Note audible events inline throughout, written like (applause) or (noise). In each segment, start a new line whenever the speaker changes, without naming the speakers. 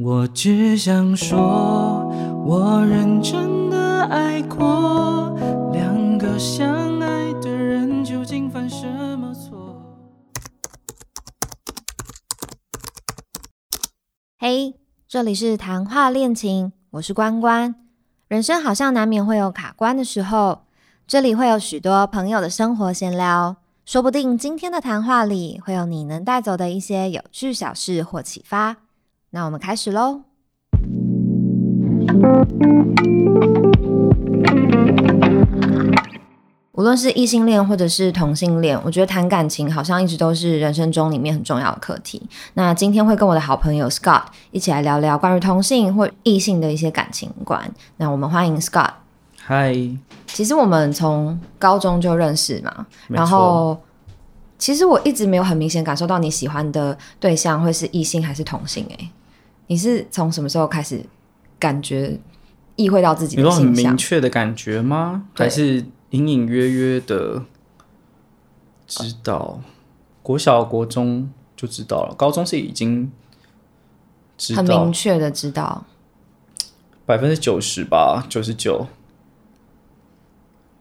我只想说，我认真的爱过。两个相爱的人究竟犯什么错？
嘿，这里是谈话恋情，我是关关。人生好像难免会有卡关的时候，这里会有许多朋友的生活闲聊，说不定今天的谈话里会有你能带走的一些有趣小事或启发。那我们开始喽。无论是异性恋或者是同性恋，我觉得谈感情好像一直都是人生中里面很重要的课题。那今天会跟我的好朋友 Scott 一起来聊聊关于同性或异性的一些感情观。那我们欢迎 Scott。
嗨，
其实我们从高中就认识嘛，然后其实我一直没有很明显感受到你喜欢的对象会是异性还是同性、欸。你是从什么时候开始感觉意会到自己
你说很
的性向
明？确的感觉吗？
对
还是隐隐约约的知道？国小、国中就知道了，高中是已经知
很明确的知道，
百分之九十吧，九十九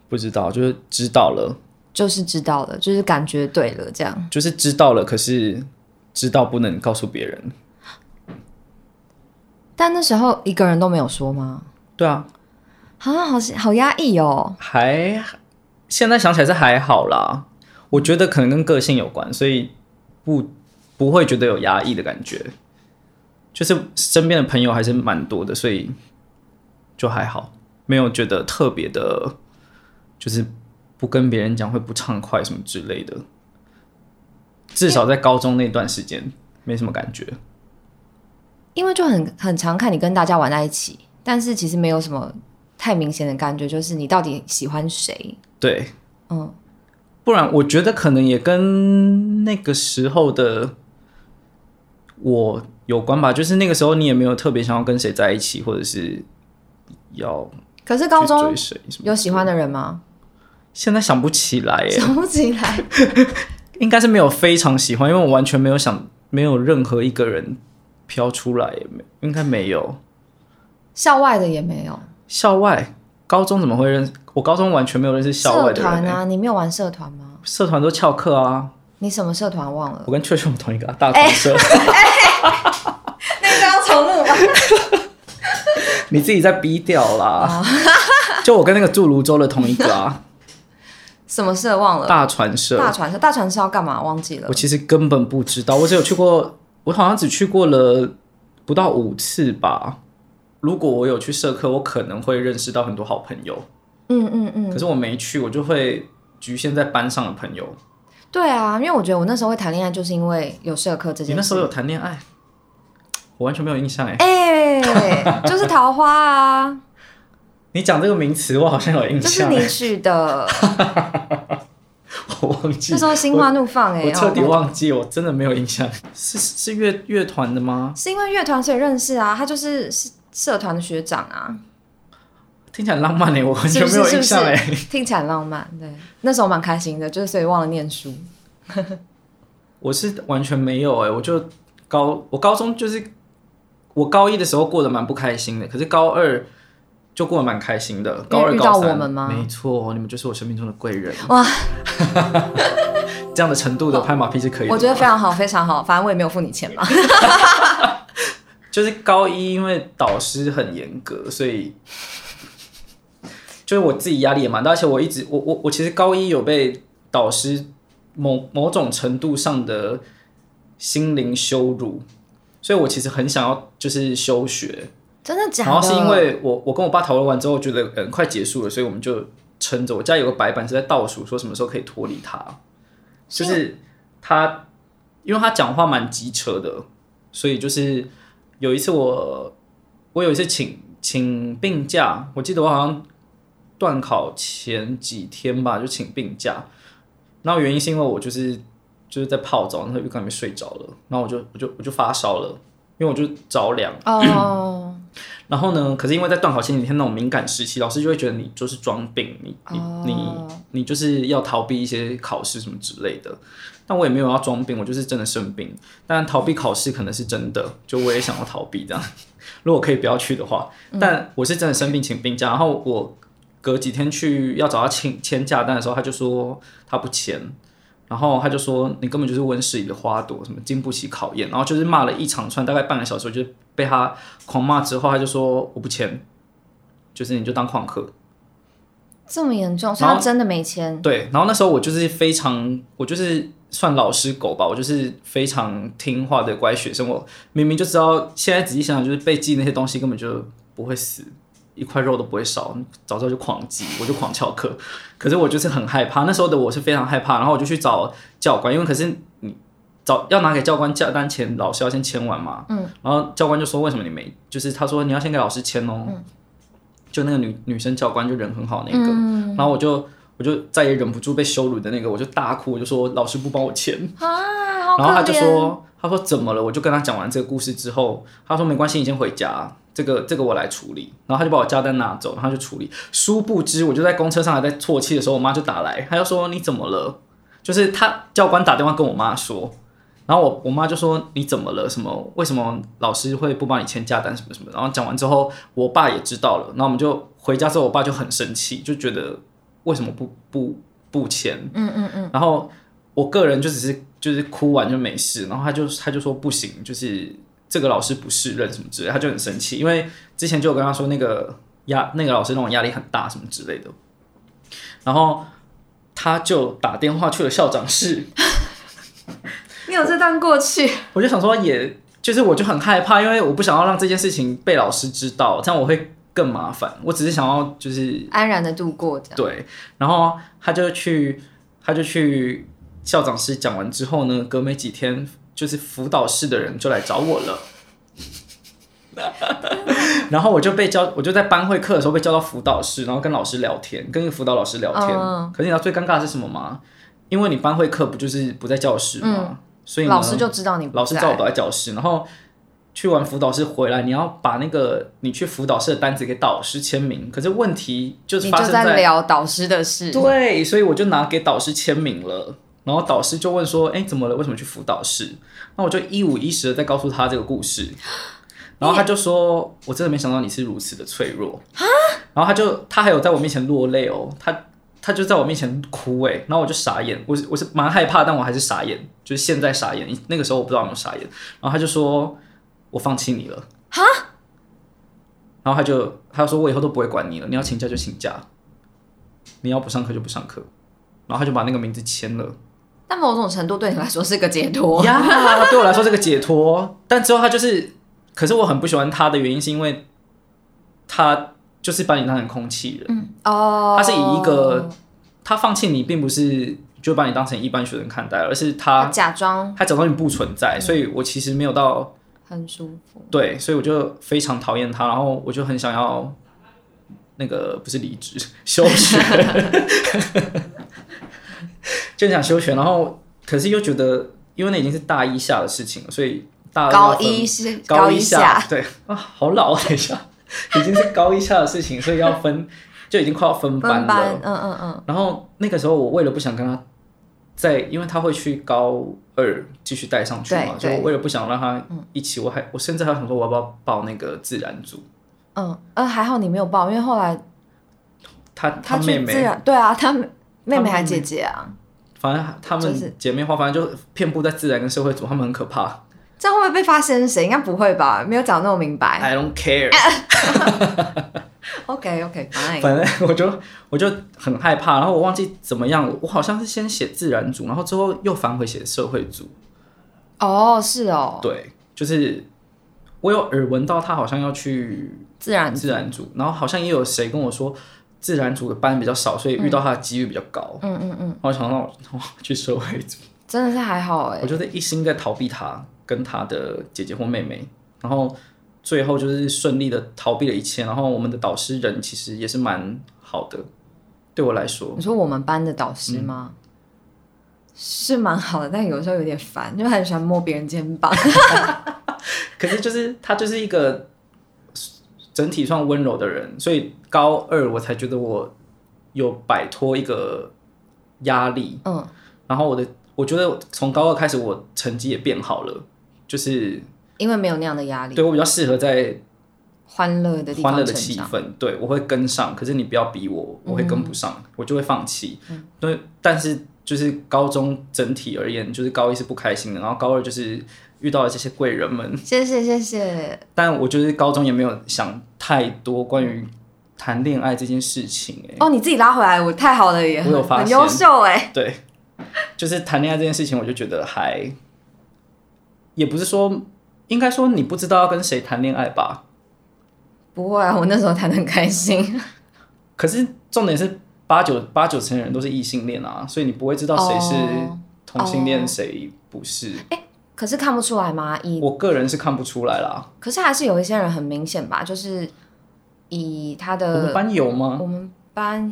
不知道，就是知道了，
就是知道了，就是感觉对了，这样。
就是知道了，可是知道不能告诉别人。
但那时候一个人都没有说吗？
对啊，
啊，好好压抑哦。
还现在想起来是还好啦，我觉得可能跟个性有关，所以不不会觉得有压抑的感觉。就是身边的朋友还是蛮多的，所以就还好，没有觉得特别的，就是不跟别人讲会不畅快什么之类的。至少在高中那段时间没什么感觉。
因为就很很常看你跟大家玩在一起，但是其实没有什么太明显的感觉，就是你到底喜欢谁？
对，
嗯，
不然我觉得可能也跟那个时候的我有关吧。就是那个时候你也没有特别想要跟谁在一起，或者是要
可是高中。有喜欢的人吗？
现在想不起来耶，
想不起来。(laughs)
应该是没有非常喜欢，因为我完全没有想，没有任何一个人飘出来，也没应该没有。
校外的也没有。
校外高中怎么会认识？我高中完全没有认识校外的人社、
团啊，你没有玩社团吗？
社团都翘课啊。
你什么社团忘了？
我跟雀雀我同一个、啊、大团社，(laughs)
那个要重录吗？(laughs)
你自己在逼掉啦。
哦 (laughs)
就我跟那个住泸州的同一个啊，
什么社忘了？
大船社。
大船社，大船社要干嘛？忘记了
我。其实根本不知道，我只有去过，我好像只去过了不到五次吧。如果我有去社课，我可能会认识到很多好朋友。
嗯嗯嗯，
可是我没去，我就会局限在班上的朋友。
对啊，因为我觉得我那时候会谈恋爱，就是因为有社课这件事。
你那时候有谈恋爱？我完全没有印象哎。
哎、就是桃花啊，(laughs)
你讲这个名词，我好像有印象
这是你取的。(laughs)
我忘记
那时候心花怒放哎、
我彻底
哦
忘记，我真的没有印象。是是乐乐团的吗？
是因为乐团所以认识啊，他就是是社团的学长啊，
听起来很浪漫哎，我完全没有印象哎。？
听起来很浪漫，对，那时候蛮开心的，就是所以忘了念书。(laughs)
我是完全没有哎、我就高我高中就是我高一的时候过得蛮不开心的，可是高二就过得蛮开心的。高二
遇到
高三
我们吗
没错，你们就是我生命中的贵人。
哇，
这样的程度的拍马屁是可以。
我觉得非常好，非常好，反正我也没有付你钱嘛。(laughs)
就是高一，因为导师很严格，所以 (laughs) 就是我自己压力也蛮大，而且我一直我我我其实高一有被导师某某种程度上的心灵羞辱，所以我其实很想要就是休学，
真的假的？
然后是因为我我跟我爸讨论完之后，觉得嗯快结束了，所以我们就撑着。我家有个白板是在倒数，说什么时候可以脱离他，就是他，因为他讲话蛮机车的，所以就是有一次我我有一次请请病假，我记得我好像断考前几天吧，就请病假。然后原因是因为我就是就是在泡澡，然后浴缸里面睡着了，然后我就我就我就发烧了，因为我就着凉。
哦，(clears throat)
然后呢，可是因为在断考前几天那种敏感时期，老师就会觉得你就是装病，你你、
哦
你你就是要逃避一些考试什么之类的。但我也没有要装病，我就是真的生病。但逃避考试可能是真的，就我也想要逃避这样。(laughs) 如果可以不要去的话，但我是真的生病请病假，然后我隔几天去要找他请签假单的时候，他就说他不签，然后他就说你根本就是温室里的花朵，什么经不起考验，然后就是骂了一长串，大概半个小时，我就被他狂骂之后，他就说我不签，就是你就当旷课。
这么严重，所以他真的没签。
对，然后那时候我就是非常，我就是算老师狗吧，我就是非常听话的乖学生。我明明就知道，现在仔细想想，就是被记那些东西根本就不会死，一块肉都不会少，早知道就狂挤，(laughs) 我就狂翘课。可是我就是很害怕，那时候的我是非常害怕，然后我就去找教官，因为可是你找要拿给教官假单前，老师要先签完嘛。嗯。然后教官就说：“为什么你没？就是他说你要先给老师签哦。”嗯。就那个女女生教官就人很好那个，然后我就我就再也忍不住被羞辱的那个，我就大哭，我就说老师不帮我签，然后他就说他说怎么了？我就跟他讲完这个故事之后，他说没关系，你先回家，这个这个我来处理。然后他就把我家单拿走，然后就处理。殊不知我就在公车上还在啜泣的时候，我妈就打来，她就说你怎么了？就是他教官打电话跟我妈说。然后我我妈就说你怎么了？什么？为什么老师会不帮你签假单什么什么？然后讲完之后，我爸也知道了。然后我们就回家之后，我爸就很生气，就觉得为什么不不不签？嗯嗯嗯。然后我个人就只是就是哭完就没事。然后他就他就说不行，就是这个老师不适任什么之类，他就很生气，因为之前就有跟他说那个压那个老师那种压力很大什么之类的。然后他就打电话去了校长室。(laughs)
你有这段过去，
我就想说，也就是我就很害怕，因为我不想要让这件事情被老师知道，这样我会更麻烦。我只是想要就是
安然的度过这样。
对，然后他就去，他就去校长室讲完之后呢，隔没几天，就是辅导室的人就来找我了。(laughs) 然后我就被叫，我就在班会课的时候被叫到辅导室，然后跟老师聊天，跟一个辅导老师聊天。可是你知道最尴尬的是什么吗？因为你班会课不就是不在教室吗？所以
老师就知道你
老师知道我不在教室，然后去完辅导室回来，你要把那个你去辅导室的单子给导师签名。可是问题就是发生
在聊导师的事，
对，所以我就拿给导师签名了。然后导师就问说：“哎，怎么了？为什么去辅导室？”那我就一五一十的在告诉他这个故事。然后他就说：“我真的没想到你是如此的脆弱。”啊然后他就他还有在我面前落泪哦，他。他就在我面前哭哎，然后我就傻眼，我我是蛮害怕，但我还是傻眼，就是现在傻眼。那个时候我不知道有没有傻眼，然后他就说：“我放弃你了。”哈，然后他就他就说：“我以后都不会管你了，你要请假就请假，你要不上课就不上课。”然后他就把那个名字签了。
但某种程度对你来说是个解脱。
呀，(laughs) 对我来说是个解脱。但之后他就是，可是我很不喜欢他的原因是因为他。就是把你当成空气人，哦，他是以一个他放弃你，并不是就把你当成一般学生看待，而是他
假装。
他假装你不存在，所以我其实没有到
很舒服，
对，所以我就非常讨厌他，然后我就很想要那个不是离职休学，(laughs) 就想休学，然后可是又觉得因为那已经是大一下的事情了，所以大
高一是高一下，
对啊，好老等一下。已经是高一下的事情，所以要分，就已经快要分班了。嗯嗯嗯。然后那个时候，我为了不想跟他在，因为他会去高二继续带上去嘛，就我为了不想让他一起，我还我甚至还想说，我要不要报那个自然组？
嗯，呃，还好你没有报，因为后来
他他妹妹
对啊，他妹妹还姐姐啊，
反正他们姐妹花，反正就遍布在自然跟社会组，他们很可怕。
这样会不会被发现是谁？应该不会吧？没有讲那么明白。
I don't care. (laughs)
OK OK fine。
反正我就我就很害怕，然后我忘记怎么样，我好像是先写自然组，然后之后又返回写社会组。
哦，是哦。
对，就是我有耳闻到他好像要去
自然
自然组，然后好像也有谁跟我说自然组的班比较少，所以遇到他的几率比较高。嗯嗯嗯。我想到去社会组，
真的是还好哎。
我觉得一心在逃避他。跟他的姐姐或妹妹，然后最后就是顺利的逃避了一切。然后我们的导师人其实也是蛮好的，对我来说。
你说我们班的导师吗？是蛮好的，但有时候有点烦，就很喜欢摸别人肩膀。(laughs)
可是就是他就是一个整体算温柔的人，所以高二我才觉得我有摆脱一个压力。嗯，然后我的。我觉得从高二开始，我成绩也变好了，就是
因为没有那样的压力，
对我比较适合在
欢乐的
欢乐的气氛，对我会跟上。可是你不要逼我，我会跟不上，
嗯
我就会放弃。对，但是就是高中整体而言，就是高一是不开心的，然后高二就是遇到了这些贵人们，
谢谢谢谢。
但我就是高中也没有想太多关于谈恋爱这件事情、哎、
哦，你自己拉回来，我太好了耶，
我有发现
很优秀哎。
对，就是谈恋爱这件事情，我就觉得还，也不是说，应该说你不知道要跟谁谈恋爱吧。
不会啊，我那时候谈的很开心。(laughs)
可是重点是八九八九成的人都是异性恋啊，所以你不会知道谁是
哦
同性恋，谁不是。
可是看不出来吗？以
我个人是看不出来啦。
可是还是有一些人很明显吧，就是以他的
我们班有吗？
我们班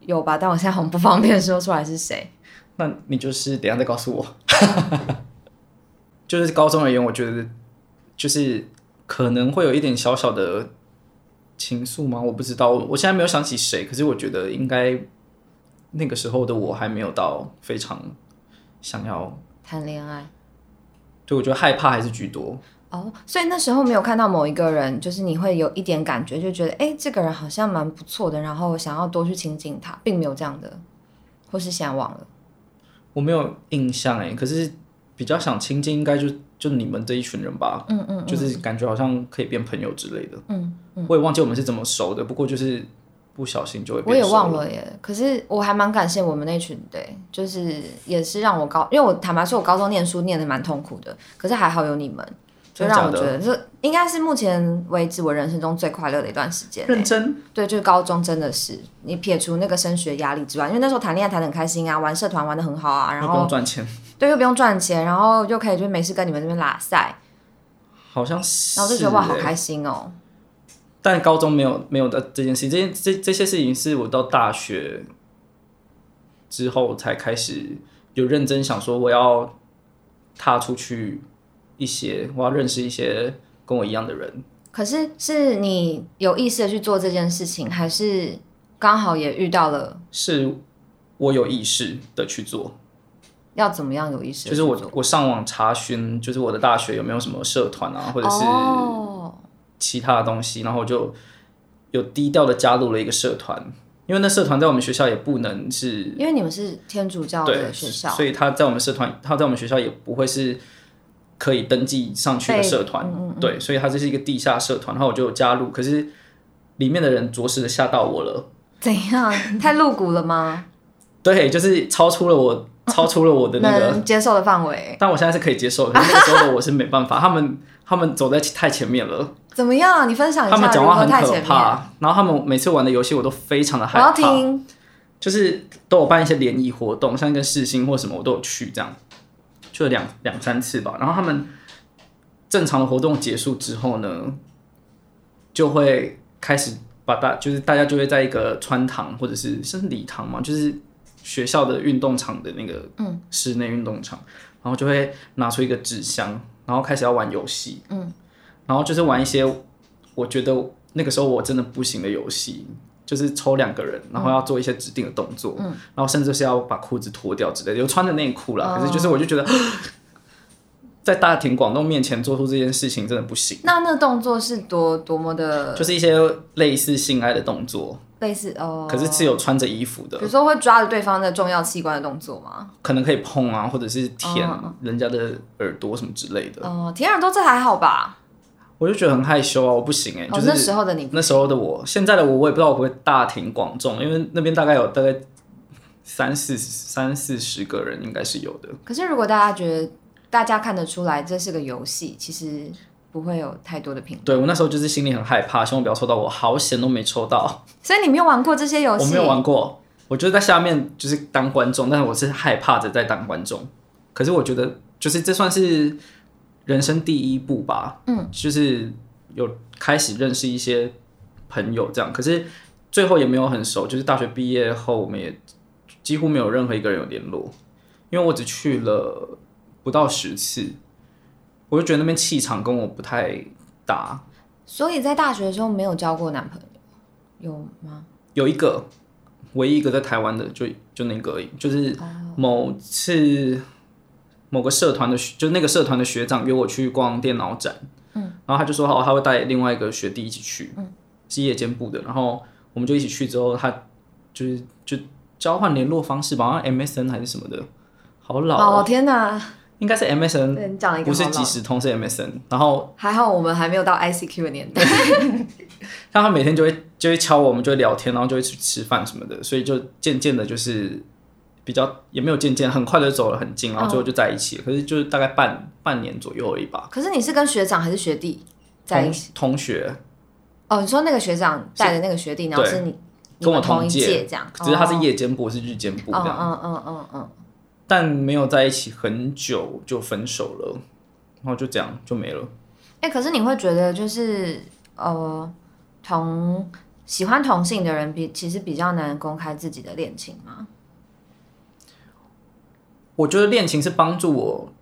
有吧，但我现在很不方便说出来是谁。
那你就是等一下再告诉我。(laughs) 就是高中而言，我觉得就是可能会有一点小小的情愫吗？我不知道，我我现在没有想起谁，可是我觉得应该那个时候的我还没有到非常想要，
谈恋爱
对我觉得害怕还是居多。
哦，所以那时候没有看到某一个人，就是你会有一点感觉，就觉得哎，这个人好像蛮不错的，然后想要多去亲近他，并没有这样的，或是向往了。
我没有印象哎，可是比较想亲近，应该就就你们这一群人吧。
嗯嗯
就是感觉好像可以变朋友之类的。
嗯
我也忘记我们是怎么熟的，不过就是不小心就会
我也忘了耶，可是我还蛮感谢我们那群对，就是也是让我高，因为我坦白说，我高中念书念的蛮痛苦的，可是还好有你们，就
真的
让我觉得这应该是目前为止我人生中最快乐的一段时间耶。
认真。
对，就是高中真的是你撇除那个升学压力之外，因为那时候谈恋爱谈的很开心啊，玩社团玩的很好啊，然
又不用
后
赚钱，
对又不用赚钱，然后又可以就没事跟你们这边拉塞，
好像是。
然后就觉得哇好
欸
开心哦。
但高中没有没有的这件事情，这件这这些事情是我到大学之后才开始有认真想说我要踏出去一些，我要认识一些跟我一样的人。
可是是你有意识的去做这件事情，还是刚好也遇到了
是我有意识的去做，
要怎么样有意识
就是？我我上网查询，就是我的大学有没有什么社团啊，或者是
哦，
其他的东西，然后我就有低调的加入了一个社团，因为那社团在我们学校也不能是
因为你们是天主教的学校，
所以他在我们社团，他在我们学校也不会是可以登记上去的社团，
嗯
对，所以他这是一个地下社团，然后我就有加入，可是里面的人着实的吓到我了，
怎样？太露骨了吗？
对，就是超出了我超出了我的那个，(laughs)
接受的范围？
但我现在是可以接受的，可是那个时候的我是没办法，他们他们走在太前面了，
怎么样？你分享一下，
他们讲话很可？怕，然后他们每次玩的游戏我都非常的害怕我要
听。
就是都有办一些联谊活动，像跟世新或什么我都有去，这样去了两两三次吧。然后他们正常的活动结束之后呢，就会开始把大就是大家就会在一个穿堂或者是是礼堂嘛，就是学校的运动场的那个嗯室内运动场，然后就会拿出一个纸箱，然后开始要玩游戏，嗯，然后就是玩一些我觉得那个时候我真的不行的游戏。就是抽两个人，然后要做一些指定的动作，然后甚至是要把裤子脱掉之类的，有穿着内裤啦。可是就是我就觉得，在大庭广众面前做出这件事情真的不行，
那那动作是多多么的
就是一些类似性爱的动作，
类似哦？
可是是有穿着衣服的
比，如说会抓着对方的重要器官的动作吗？
可能可以碰啊，或者是舔人家的耳朵什么之类的，
哦，舔耳朵这还好吧？
我就觉得很害羞啊，我不行哎、
哦，那
就是那
时候的你
那时候的我，现在的我，我也不知道我会不会大庭广众，因为那边大概有大概三四三四十个人，应该是有的。
可是如果大家觉得大家看得出来这是个游戏，其实不会有太多的评论。
对我那时候就是心里很害怕，希望不要抽到我，好险都没抽到。
所以你没有玩过这些游戏？
我没有玩过，我就是在下面就是当观众，但是我是害怕着在当观众。可是我觉得，就是这算是人生第一步吧，嗯，就是有开始认识一些朋友这样。可是最后也没有很熟，就是大学毕业后，我们也几乎没有任何一个人有联络，因为我只去了不到十次，我就觉得那边气场跟我不太搭。
所以在大学的时候没有交过男朋友，有吗？
有一个，唯一一个在台湾的就就那个而已，就是某次某个社团的学，就那个社团的学长约我去逛电脑展，嗯，然后他就说好，他会带另外一个学弟一起去，嗯，是夜间部的，然后我们就一起去之后，他就是就交换联络方式吧，好像 MSN 还是什么的，好老、
哦天哪，
应该是 MSN，
讲了一个
不是即时通，是 MSN，然后
还好我们还没有到 ICQ 的年代。(laughs)
但他每天就会就会敲我，我们就会聊天，然后就会去吃饭什么的，所以就渐渐的就是比较也没有渐渐，很快的走了很近，然后最后就在一起了。可是就是大概半半年左右而已吧。
可是你是跟学长还是学弟？在一
同
起？
同学，
哦，你说那个学长带的那个学弟，然后是你你
跟我
同一
同届。
届这样，
只是他是
哦。
夜间部，我是日间部这样，
嗯嗯嗯嗯嗯，
但没有在一起很久就分手了，然后就这样就没了。
哎、可是你会觉得就是呃，同喜欢同性的人比其实比较难公开自己的恋情吗？
我觉得恋情是帮助我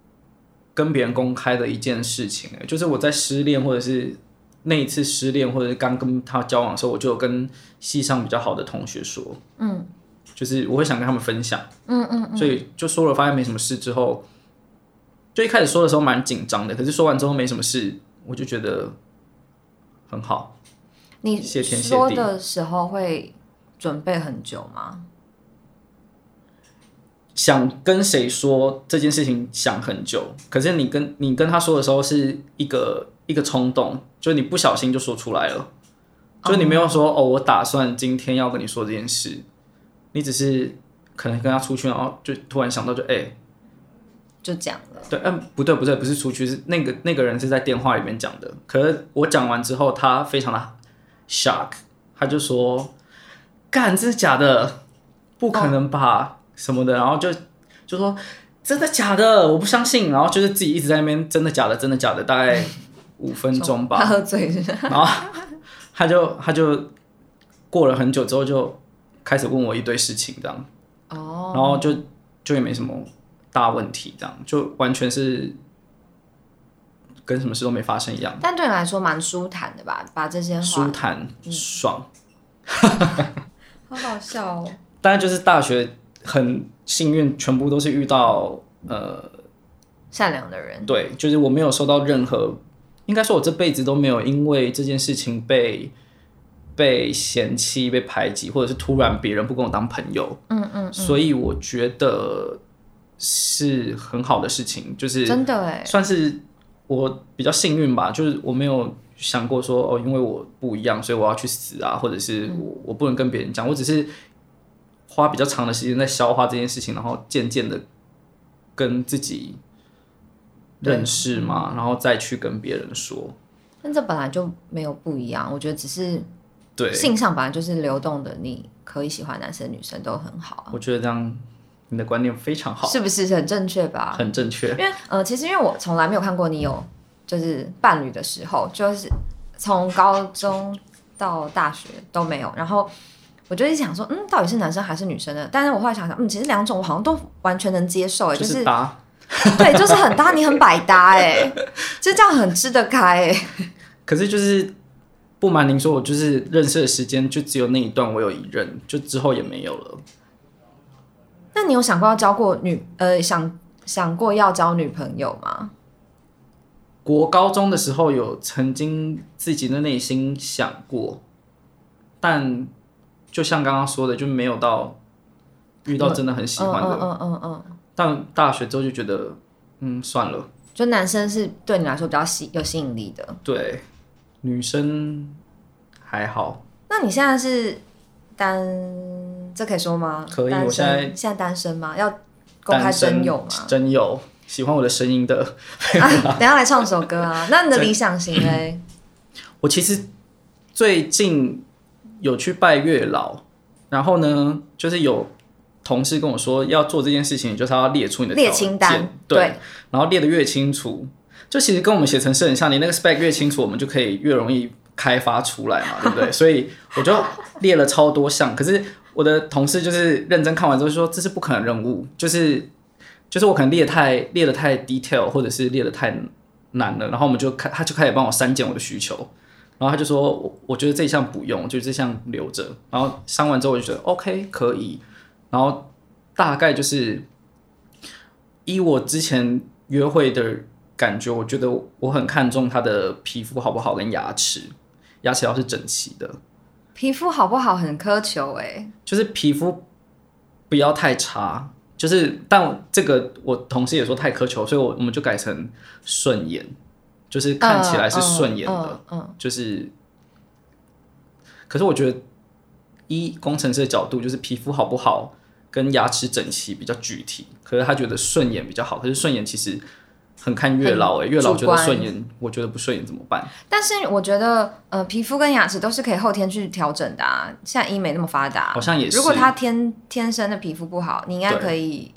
跟别人公开的一件事情，哎，就是我在失恋或者是那一次失恋，或者是刚跟他交往的时候，我就有跟系上比较好的同学说，嗯，就是我会想跟他们分享，嗯嗯所以就说了，发现没什么事之后，就一开始说的时候蛮紧张的，可是说完之后没什么事，我就觉得很好。
你
谢天谢
说
地
的时候会准备很久吗？
想跟谁说这件事情想很久，可是你跟你跟他说的时候是一个一个冲动，就是你不小心就说出来了，就是你没有说哦我打算今天要跟你说这件事，你只是可能跟他出去，然后就突然想到就哎、
就讲了，
对，嗯不对不对，不是出去，是那个那个人是在电话里面讲的，可是我讲完之后他非常的 shock，他就说干这是假的，不可能吧、什么的，然后就就说真的假的，我不相信，然后就是自己一直在那边真的假的真的假的，大概五分钟吧。(laughs)
他，喝醉是是？
然后他就他就过了很久之后就开始问我一堆事情这样，
哦，
然后就就也没什么大问题，这样就完全是跟什么事都没发生一样，
但对你来说蛮舒坦的吧？把这些话，
舒坦爽。(laughs)
好好笑哦。
当然就是大学很幸运，全部都是遇到呃，
善良的人，
对，就是我没有收到任何，应该说我这辈子都没有因为这件事情被被嫌弃、被排挤，或者是突然别人不跟我当朋友，嗯嗯所以我觉得是很好的事情，就是
真的哎，
算是我比较幸运吧，就是我没有想过说哦，因为我不一样，所以我要去死啊，或者是我我不能跟别人讲，我只是花比较长的时间在消化这件事情，然后渐渐的跟自己认识嘛，然后再去跟别人说，
但这本来就没有不一样，我觉得只是
对，
性上本来就是流动的，你可以喜欢男生女生都很好啊，
我觉得这样你的观念非常好，
是不是很正确吧？
很正确，
因为呃，其实因为我从来没有看过你有就是伴侣的时候，就是从高中到大学都没有，然后我就一直想说，嗯，到底是男生还是女生呢？但是我后来想想，嗯，其实两种我好像都完全能接受，哎，
就
就是是
搭，(laughs)
对，就是很搭，你很百搭，哎，(laughs) 就这样很吃得开，哎，
可是就是。不瞒您说，我就是认识的时间就只有那一段，我有一任，就之后也没有了。
那你有想过要交过女呃想想过要交女朋友吗？
国高中的时候有曾经自己的内心想过，但就像刚刚说的，就没有到遇到真的很喜欢的。
嗯嗯嗯嗯嗯，
但大学之后就觉得，嗯，算了。
就男生是对你来说比较吸有吸引力的。
对，女生还好，
那你现在是单，这可以说吗？
可以我现在
现在单身吗？要公开真友吗？
真友喜欢我的声音的。
啊，等下来唱首歌啊！(laughs) 那你的理想型嘞？
我其实最近有去拜月老，然后呢，就是有同事跟我说要做这件事情，就是要列出你的
列清单，
对，然后列的越清楚，就其实跟我们写程式很像，你那个 spec 越清楚，我们就可以越容易开发出来嘛，(laughs) 对不对？所以我就列了超多项，可是我的同事就是认真看完之后就说这是不可能任务，就是就是我可能列太列的太 detail，或者是列的太难了，然后我们就开他就开始帮我删减我的需求，然后他就说我我觉得这一项不用，就这项留着，然后删完之后我就觉得 OK 可以，然后大概就是以我之前约会的感觉，我觉得我很看重他的皮肤好不好跟牙齿，牙齿要是整齐的，
皮肤好不好很苛求哎、
就是皮肤不要太差。就是，但这个我同事也说太苛求，所以我我们就改成顺眼，就是看起来是顺眼的。
嗯
就是，可是我觉得，一工程师的角度，就是皮肤好不好跟牙齿整齐比较具体。可是他觉得顺眼比较好，可是顺眼其实很看月老哎、月老觉得顺眼，我觉得不顺眼怎么办？
但是我觉得，呃，皮肤跟牙齿都是可以后天去调整的啊。现在医美那么发达，
好像也是。
如果他天天生的皮肤不好，你应该可以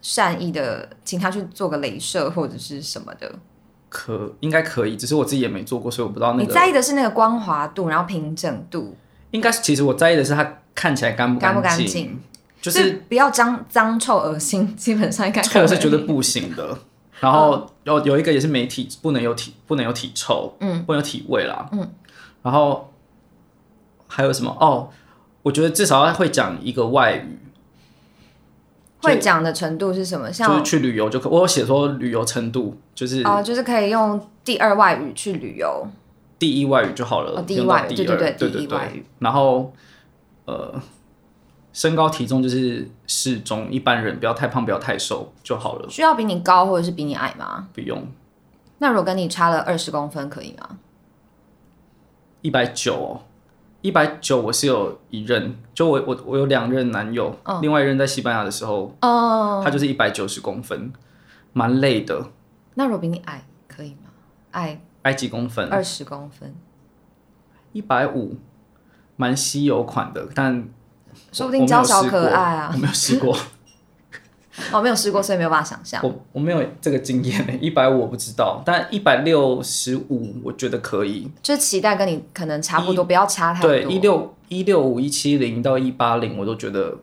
善意的请他去做个镭射或者是什么的。
可应该可以，只是我自己也没做过，所以我不知道那个你。
在意的是那个光滑度，然后平整度，
应该是，其实我在意的是它看起来干不
干不干
净，就是
不要脏脏臭恶心，基本上应该
臭是绝对不行的。然后有有一个也是没体，不能有体，不能有体臭，
嗯，
不能有体味啦，嗯。然后还有什么？哦，我觉得至少要会讲一个外语，
会讲的程度是什么？
就是
像
去旅游就可。我有写说旅游程度就是
哦、就是可以用第二外语去旅游。
第一外语就好了，
哦第一外语对对对第一外语
然后呃，身高体重就是适中，一般人不要太胖，不要太瘦就好了，
需要比你高或者是比你矮吗？
不用
那如果跟你差了二十公分，可以吗？
一百九哦。一百九，我是有一任，就我我我有两任男友，另外一任在西班牙的时候，
哦，
他就是一百九十公分，蛮累的，
那如果比你矮，可以吗？矮
矮几公分，
二十公分，
一百五，蛮稀有款的，但
说不定娇小可爱啊
我。没有试过，(laughs)
哦没有试过，所以没有办法想象。
我我没有这个经验，一百五我不知道，但一百六十五我觉得可以。
就是期待跟你可能差不多，不要差太多，
对，一六一六五、一七零到一八零我都觉得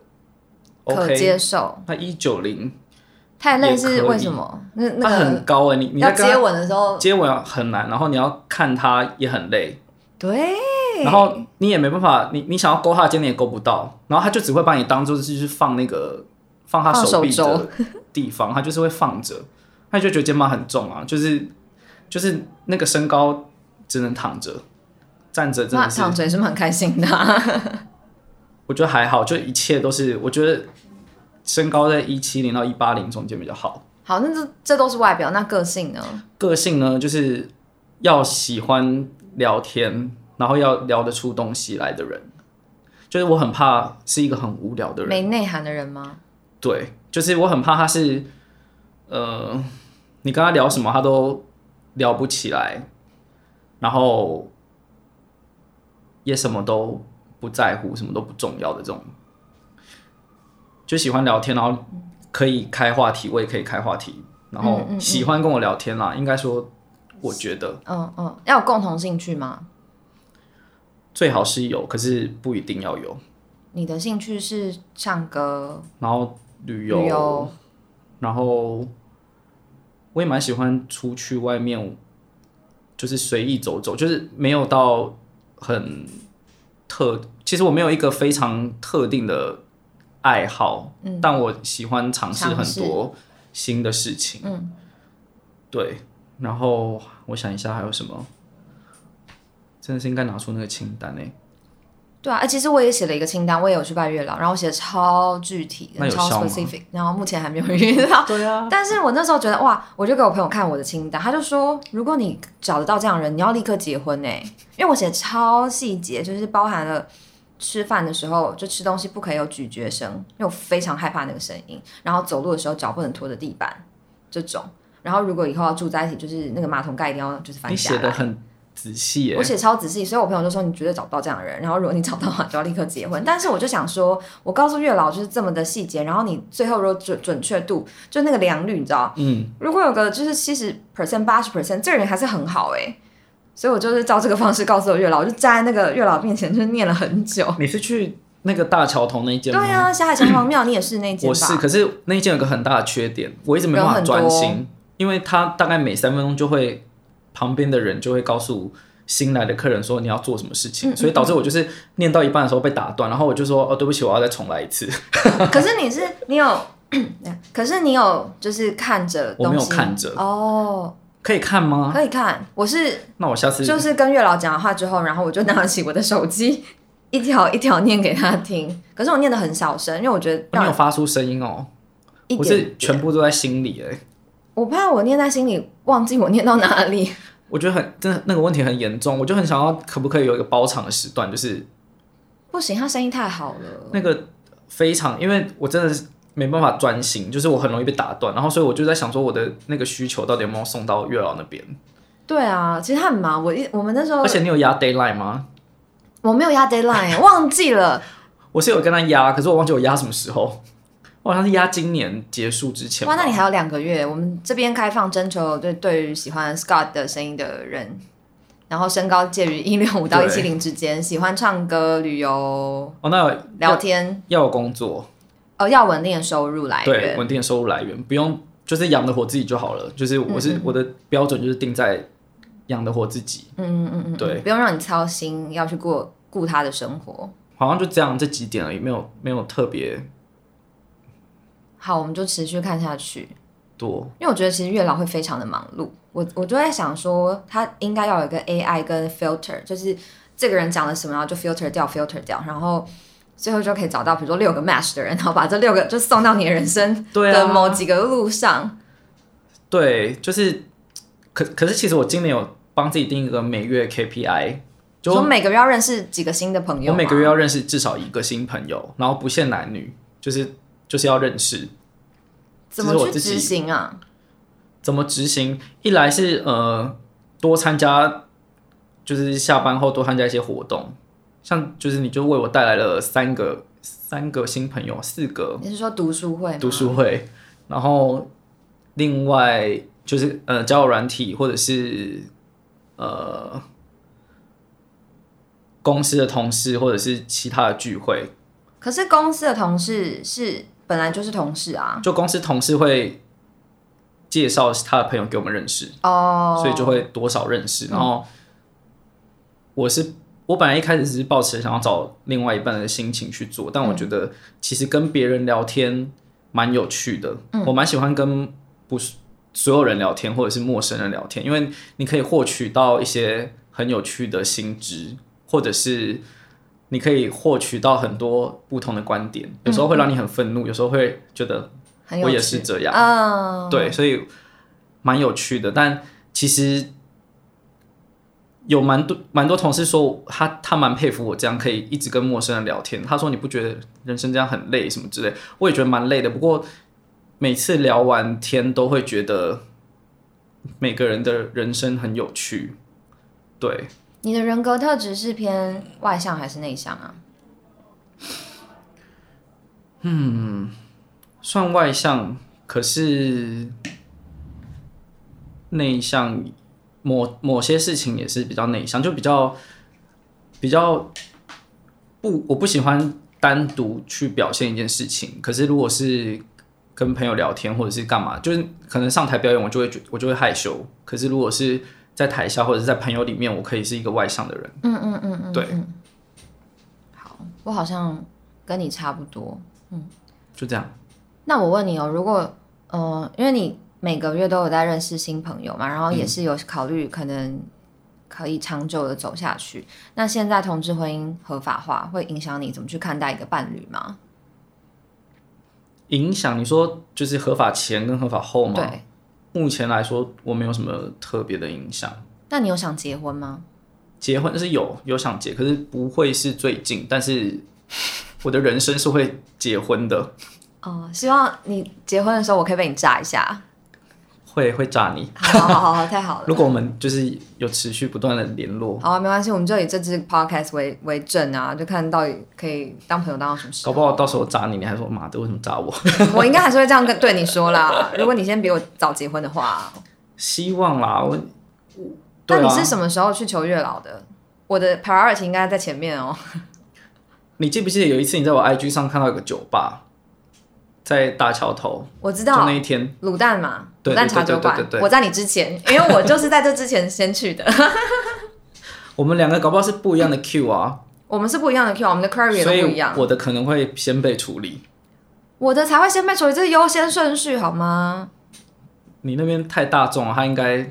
可。接受。
那一九零
太累是为什么？那那个
很高哎、你你
要接吻的时候，
接吻很难，然后你要看他也很累，
对，
然后你也没办法，你你想要勾他的肩你也勾不到，然后他就只会把你当做是就是放那个放他手臂的 (laughs) (laughs) 地方，他就是会放着，他就觉得肩膀很重啊，就是就是那个身高只能躺着，站着真的是
躺着也是蛮开心的啊、(laughs)
我觉得还好，就一切都是我觉得身高在一七零到一八零中间比较好。
好，那这这都是外表，那个性呢？
个性呢，就是要喜欢聊天，然后要聊得出东西来的人。就是我很怕是一个很无聊的人，
没内涵的人吗？
对，就是我很怕他是，呃，你跟他聊什么他都聊不起来，然后也什么都不在乎，什么都不重要的这种，就喜欢聊天，然后可以开话题，我也可以开话题，然后喜欢跟我聊天啦。应该说，我觉得
嗯嗯，要有共同兴趣吗？
最好是有，可是不一定要有。
你的兴趣是唱歌、
然后旅游，
旅游
然后我也蛮喜欢出去外面，就是随意走走，就是没有到很特。其实我没有一个非常特定的爱好，但我喜欢尝试很多新的事情。
嗯，
对。然后我想一下还有什么，真的是应该拿出那个清单诶。
对啊，哎，其实我也写了一个清单，我也有去拜月老，然后我写的超具体超
那有效吗
specific，然后目前还没有遇到。(laughs)
对啊，(laughs)
但是我那时候觉得哇，我就给我朋友看我的清单，他就说，如果你找得到这样的人，你要立刻结婚呢，因为我写的超细节，就是包含了吃饭的时候就吃东西不可以有咀嚼声，因为我非常害怕那个声音，然后走路的时候脚不能拖着地板这种，然后如果以后要住在一起，就是那个马桶盖一定要就是翻
你
下来。
写的很仔细耶
我。写超仔细，所以我朋友就说你绝对找不到这样的人。然后如果你找到的话，就要立刻结婚。但是我就想说，我告诉月老就是这么的细节，然后你最后如果准准确度，就那个良率，你知道，
嗯，
如果有个就是七十 percent、八十 percent，这个人还是很好哎。所以我就是照这个方式告诉我月老，我就站在那个月老面前，就是念了很久。
你是去那个大桥头那一间吗？
对啊，霞海城隍庙你也是那间吧？
我是，可是那一间有个很大的缺点，我一直没办法专心，因为他大概每三分钟就会旁边的人就会告诉新来的客人说你要做什么事
嗯
情，所以导致我就是念到一半的时候被打断，然后我就说哦对不起，我要再重来一次。
可是你是你有可是你有就是看着
我没有看着
哦，
可以看吗？
可以看。我是
那我下次
就是跟月老讲完话之后，然后我就拿起我的手机，(laughs) 一条一条念给他听。可是我念的很小声，因为我觉得
没有
让
发出声音哦，我是全部都在心里哎。
我怕我念在心里，忘记我念到哪里。
我觉得很真的那个问题很严重，我就很想要可不可以有一个包场的时段，就是
不行，他声音太好了。
那个非常，因为我真的是没办法专心，就是我很容易被打断，然后所以我就在想说我的那个需求到底有没有送到月老那边，
对啊，其实他很忙。我一我们那时候
而且你有压 d a y l i n e 吗？
我没有压 deadline，忘记了。(laughs)
我是有跟他压，可是我忘记我压什么时候，我好像是压今年结束之前。
哇，那你还有两个月。我们这边开放征求对对于喜欢 Scott 的声音的人，然后身高介于一六五到一七零之间，喜欢唱歌、旅游、
哦，那有
聊天，
要有工作，
哦，要稳定的收入来
对，
源。
稳定的收入来源，不用就是养得活自己就好了。就是我
嗯
是、我的标准就是定在养得活自己，
嗯嗯嗯嗯，
对
不用让你操心要去过顾他的生活。
好像就这样这几点而已，没有没有特别
好，我们就持续看下去。
多。
因为我觉得其实月老会非常的忙碌，我我就在想说，他应该要有一个 AI 跟 filter，就是这个人讲了什么，然后就 filter 掉，filter 掉，然后最后就可以找到比如说六个 match 的人，然后把这六个就送到你的人生
对
的某
啊，
几个路上。
对，就是可可是其实我今年有帮自己定一个每月 KPI，就
我每个月要认识几个新的朋友，
我每个月要认识至少一个新朋友，然后不限男女，就是就是要认识。
怎么去执行啊？
怎么执行？一来是呃多参加，就是下班后多参加一些活动，像就是你就为我带来了三个三个新朋友，四个
你是说读书会？
读书会，然后另外就是呃交友软体或者是呃公司的同事或者是其他的聚会，
可是公司的同事是本来就是同事啊。
就公司同事会介绍他的朋友给我们认识，
哦，
所以就会多少认识。然后我是我本来一开始只是抱持想要找另外一半的心情去做，但我觉得其实跟别人聊天蛮有趣的，我蛮喜欢跟不是所有人聊天或者是陌生人聊天，因为你可以获取到一些很有趣的新知，或者是。你可以获取到很多不同的观点，有时候会让你很愤怒，有时候会觉得我也是这样，
嗯，
对，所以蛮有趣的。但其实有蛮多蛮多同事说他他蛮佩服我这样可以一直跟陌生人聊天。他说你不觉得人生这样很累什么之类，我也觉得蛮累的。不过每次聊完天都会觉得每个人的人生很有趣。对，
你的人格特质是偏外向还是内向啊？
嗯算外向，可是内向，某某些事情也是比较内向，就比较比较不，我不喜欢单独去表现一件事情。可是如果是跟朋友聊天或者是干嘛，就是可能上台表演，我就会觉我就会害羞。可是如果是在台下或者是在朋友里面，我可以是一个外向的人。
嗯嗯嗯嗯，
对
嗯。好，我好像跟你差不多。
嗯就这样，
那我问你哦，如果呃，因为你每个月都有在认识新朋友嘛，然后也是有考虑可能可以长久的走下去。那现在同志婚姻合法化会影响你怎么去看待一个伴侣吗？
影响你说就是合法前跟合法后吗？
对。
目前来说，我没有什么特别的影响。
那你有想结婚吗？
结婚是有有想结，可是不会是最近，但是我的人生是会结婚的，
哦、希望你结婚的时候我可以被你炸一下。
会会炸你。(laughs)
好好好好，太好了。
如果我们就是有持续不断的联络，
好啊，没关系，我们就以这支 podcast 为为证啊，就看到底可以当朋友当到什么时候。
搞不好到时候炸你，你还说妈的为什么炸我？(laughs)
我应该还是会这样跟对你说啦。(laughs) 如果你先比我早结婚的话，
希望啦，我。
那
啊
你是什么时候去求月老的？我的 priority 应该在前面哦。
你记不记得有一次你在我 IG 上看到一个酒吧，在大桥头，
我知道
那一天，
卤蛋嘛，卤蛋茶酒馆
对对对对，对
我在你之前，因为我就是在这之前先去的。(laughs)
我们两个搞不好是不一样的 Q 啊，
我们是不一样的 Q，我们的 query 也都不一样。
我的可能会先被处理。
我的才会先被处理，这是优先顺序好吗？
你那边太大众了，他应该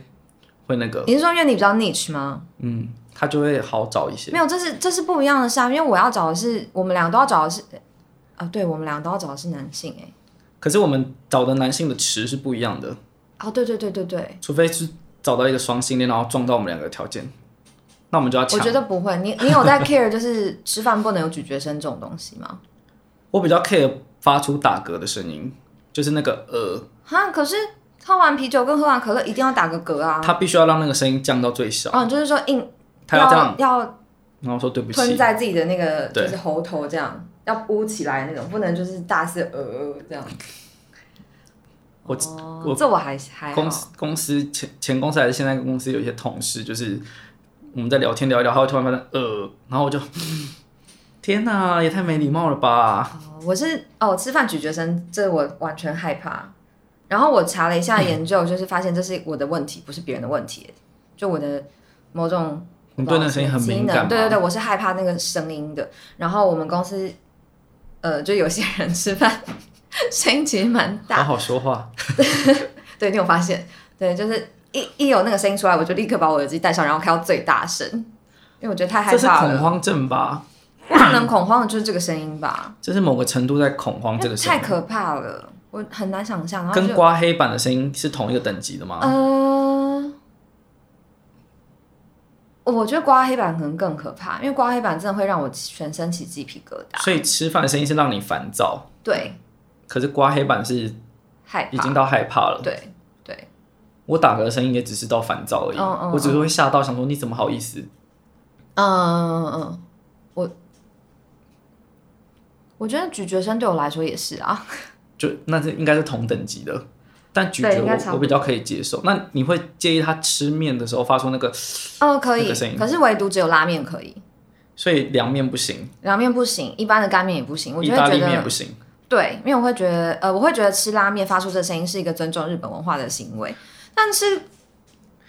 会那个，
你是说因为你比较 niche 吗？
嗯，他就会好找一些
没。有，这是这是不一样的事啊，因为我要找的是我们两个都要找的是，啊，对我们两个都要找的是男性哎、
可是我们找的男性的池是不一样的，
哦，对对对对对，
除非是找到一个双性恋，然后撞到我们两个的条件，那我们就要。
我觉得不会。你你有在 care 就是吃饭不能有咀嚼声这种东西吗？(laughs)
我比较 care 发出打嗝的声音，就是那个呃，
哈，可是喝完啤酒跟喝完可乐一定要打个嗝啊。
他必须要让那个声音降到最小，
哦，就是说硬
他要这样，
要
然后说对不起
吞
起，
在自己的那个就是喉头这样，要捂起来那种，不能就是大肆呃这样。
我
哦
我
这我还还
公司公司前前公司还是现在公司有一些同事，就是我们在聊天聊一聊，他会突然发现呃，然后我就 (laughs) 天哪，也太没礼貌了吧！
哦我是哦，吃饭咀嚼声，这我完全害怕。然后我查了一下研究，就是发现这是我的问题，不是别人的问题，就我的某种
你对那个声音很敏感
对对对，我是害怕那个声音的。然后我们公司，呃，就有些人吃饭 (laughs) 声音其实蛮
好
大，
好好说话，(laughs)
对你有发现？对，就是一一有那个声音出来，我就立刻把我耳机戴上，然后开到最大声，因为我觉得太害
这是
怕了。
恐慌症吧？
不能恐慌的就是这个声音吧，
这是某个程度在恐慌
因为
这个声音，
太可怕了，我很难想象。然后就
跟刮黑板的声音是同一个等级的吗？
呃，我觉得刮黑板可能更可怕，因为刮黑板真的会让我全身起鸡皮疙瘩。
所以吃饭的声音是让你烦躁，
对，
可是刮黑板是
害怕。
已经到害怕了。
对对，
我打嗝的声音也只是到烦躁而已，
嗯嗯
我只是会吓到，想说你怎么好意思？
嗯嗯嗯，我我觉得咀嚼声对我来说也是啊。
就那是应该是同等级的，但咀嚼我我比较可以接受。那你会介意他吃面的时候发出那个，
哦，可以
那个声音，
可是唯独只有拉面可以，
所以凉面不行，
凉面不行，一般的干面也不行。我
意大
就会觉得
利面也不，行。
对，因为我会觉得，呃，我会觉得吃拉面发出这声音是一个尊重日本文化的行为，但是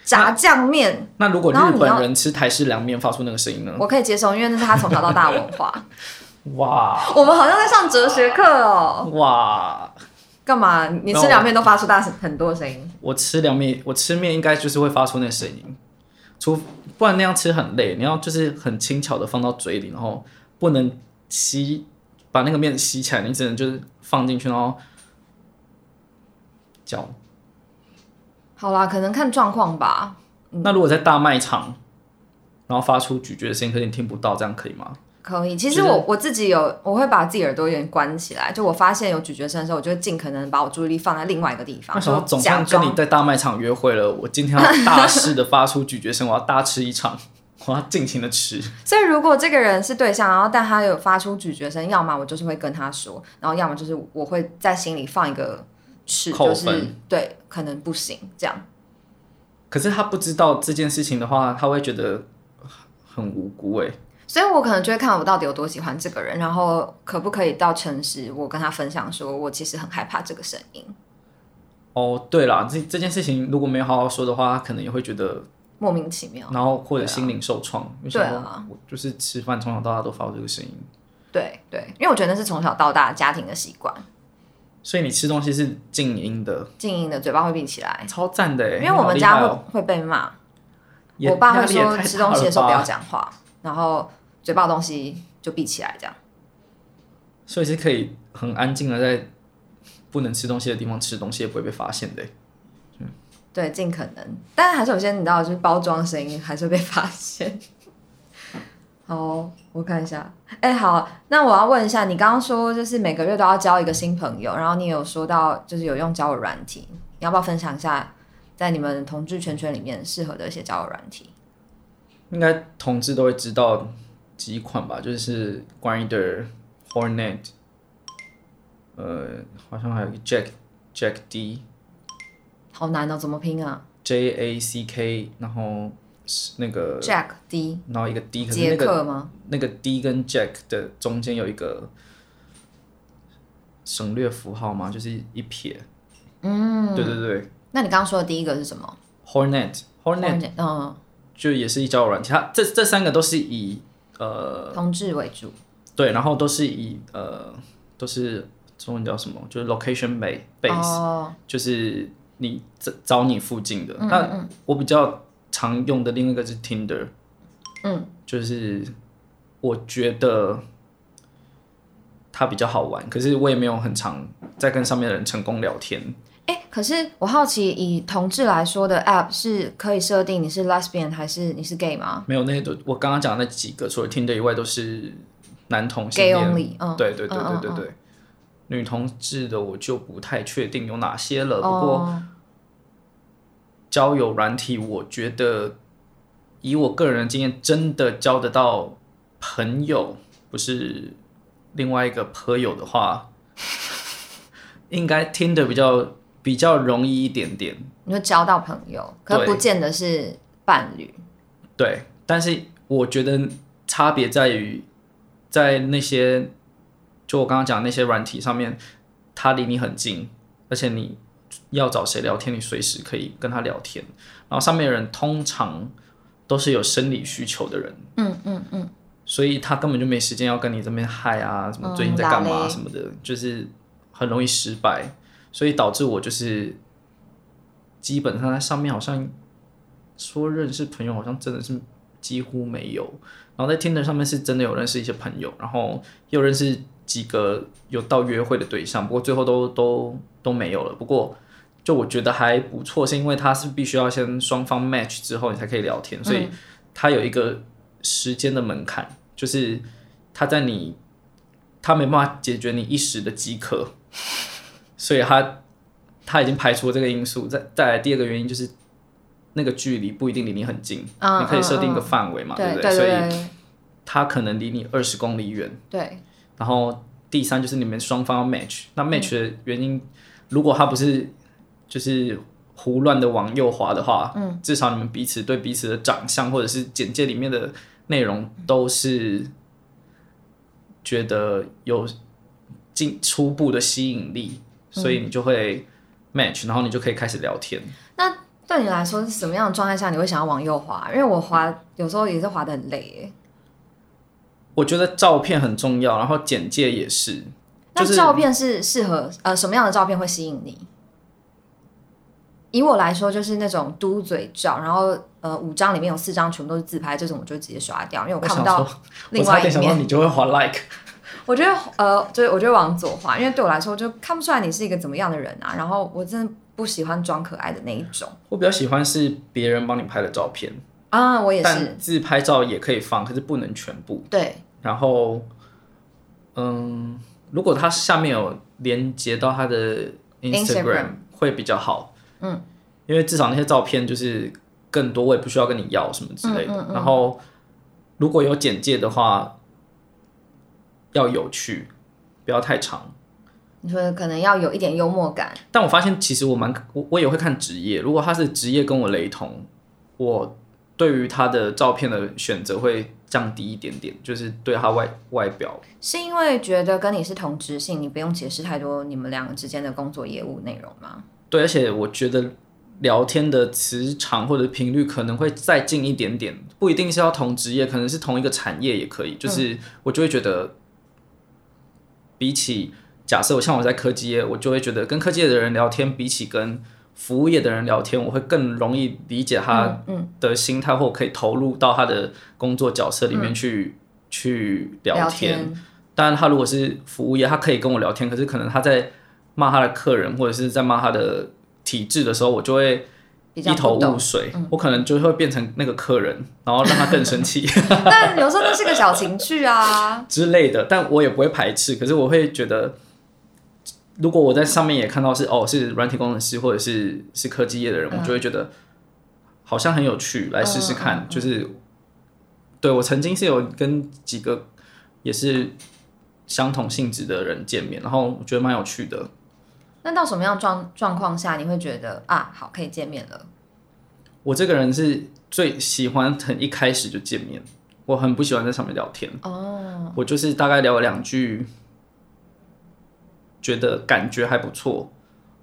炸酱面
那如果日
然后你要
本人吃台式凉面发出那个声音呢？
我可以接受，因为那是他从小到大的文化。
哇 (laughs)
我们好像在上哲学课哦。
哇！
干嘛？你吃凉面都发出大很多声音？
我吃凉面，我吃面应该就是会发出那声音，除不然那样吃很累。你要就是很轻巧的放到嘴里，然后不能吸，把那个面吸起来，你只能就是放进去，然后嚼。
好啦，可能看状况吧。
那如果在大卖场，然后发出咀嚼的声音，可是你听不到，这样可以吗？
可以，其实我我自己有，我会把自己耳朵有点关起来。就我发现有咀嚼声的时候，我就会尽可能把我注意力放在另外一个地方，
那时候总算跟你在大卖场约会了，我今天要大肆的发出咀嚼声，我要大吃一场，我要尽情的吃。(laughs)
所以如果这个人是对象，然后但他有发出咀嚼声，要么我就是会跟他说，然后要么就是我会在心里放一个吃，就是对，可能不行这样。
可是他不知道这件事情的话，他会觉得很无辜哎。
所以我可能就会看我到底有多喜欢这个人，然后可不可以到诚实，我跟他分享说我其实很害怕这个声音，
哦，对啦，这这件事情如果没有好好说的话，他可能也会觉得，
莫名其妙。
然后或者心灵受创。为
对啊
我就是吃饭从小到大都发出这个声音，
对对，因为我觉得那是从小到大家庭的习惯，
所以你吃东西是静音的，
静音的嘴巴会闭起来，
超赞的哎。
因为我们家会、会被骂，我爸会说吃东西的时候不要讲话，然后嘴巴的东西就闭起来这样。
所以是可以很安静的在不能吃东西的地方吃东西，也不会被发现的嗯。
对，尽可能，但是还是有些你知道，就是包装声音还是会被发现。好，我看一下。哎、好，那我要问一下，你刚刚说就是每个月都要交一个新朋友，然后你有说到就是有用交友软体，你要不要分享一下在你们同志圈圈里面适合的一些交友软体？
应该同志都会知道几款吧，就是 Grinder、Hornet，呃，好像还有一个 Jack Jack D
好难哦，怎么拼啊
J A C K，然后是那个
，？Jack D
然后一个 D，可是
杰
那个
克吗？
那个 D 跟 Jack 的中间有一个省略符号吗？就是一撇。嗯，对对对
那你刚刚说的第一个是什么
，Hornet Hornet
嗯，
就也是一交友软体，它这这三个都是以呃
同志为主。
对，然后都是以呃都是中文叫什么？就是 location base base，、
哦，
就是你找找你附近的。
嗯
那我比较常用的另一个是 Tinder，
嗯，
就是我觉得它比较好玩，可是我也没有很常在跟上面的人成功聊天。
哎，可是我好奇，以同志来说的 App 是可以设定你是 lesbian 还是你是 gay 吗
没有那些都，我刚刚讲的那几个，除了 Tinder 以外，都是男同性
？gay
恋。
only，嗯，
对对对
嗯
对对对。女同志的我就不太确定有哪些了，不过
哦，
交友软体，我觉得以我个人的经验，真的交得到朋友，不是另外一个朋友的话，(laughs) 应该听的比较比较容易一点点。
你会交到朋友，可不见得是伴侣。
对，但是我觉得差别在于，在那些就我刚刚讲那些软体上面，他离你很近，而且你要找谁聊天，你随时可以跟他聊天。然后上面的人通常都是有生理需求的人，
嗯嗯嗯，
所以他根本就没时间要跟你这边嗨啊，什么
嗯
最近在干嘛什么的，就是很容易失败，所以导致我就是基本上在上面好像说认识朋友，好像真的是几乎没有。然后在 Tinder 上面是真的有认识一些朋友，然后也有认识几个有到约会的对象，不过最后都都都没有了。不过就我觉得还不错，是因为他是必须要先双方 match 之后你才可以聊天，所以他有一个时间的门槛，就是他在你他没办法解决你一时的饥渴，所以他他已经排除了这个因素。再再来第二个原因就是那个距离不一定离你很近，
嗯
你可以设定一个
嗯
范围嘛，
对
不对所以
对对
它可能离你二十公里远。
对，
然后第三就是你们双方要 match，那
嗯
match 的原因，如果他不是就是胡乱的往右滑的话，嗯，至少你们彼此对彼此的长相或者是简介里面的内容都是觉得有进初步的吸引力，所以你就会 match，然后你就可以开始聊天。
那对你来说是什么样的状态下你会想要往右滑？因为我滑有时候也是滑的很累耶。
我觉得照片很重要，然后简介也是，
那
就是
照片是适合呃什么样的照片会吸引你？以我来说，就是那种嘟嘴照，然后呃五张里面有四张全部都是自拍，这种我就直接刷掉，因为我看不到
我想说，
另外一
我差点想到
面。
你就会滑 like。
我觉得呃，就是我觉得往左滑，因为对我来说就看不出来你是一个怎么样的人啊。然后我真的不喜欢装可爱的那一种
我比较喜欢是别人帮你拍的照片，
啊，我也是
自拍照也可以放，可是不能全部。
对，
然后，嗯，如果它下面有连接到他的
Instagram
会比较好。嗯，因为至少那些照片就是更多，我也不需要跟你要什么之类的。
嗯
然后，如果有简介的话，要有趣，不要太长。
你说可能要有一点幽默感，
但我发现其实我蛮我我也会看职业，如果他是职业跟我雷同，我对于他的照片的选择会降低一点点，就是对他外外表。
是因为觉得跟你是同职性，你不用解释太多你们两个之间的工作业务内容吗？
对，而且我觉得聊天的磁场或者频率可能会再近一点点，不一定是要同职业，可能是同一个产业也可以。就是我就会觉得，比起假设我像我在科技业，我就会觉得跟科技业的人聊天，比起跟服务业的人聊天，我会更容易理解他的心态，或可以投入到他的工作角色里面去、去聊天。当然，他如果是服务业，他可以跟我聊天，可是可能他在骂他的客人或者是在骂他的体制的时候，我就会一头雾水，我可能就会变成那个客人，然后让他更生气 (laughs)
但有时候那是个小情趣啊。(laughs)
之类的。但我也不会排斥，可是我会觉得，如果我在上面也看到是哦是软体工程师或者是是科技业的人，我就会觉得好像很有趣，来试试看。就是对我曾经是有跟几个也是相同性质的人见面，然后我觉得蛮有趣的。
那到什么样状状况下你会觉得啊，好可以见面了？
我这个人是最喜欢很一开始就见面，我很不喜欢在上面聊天。
哦，
我就是大概聊了两句，觉得感觉还不错，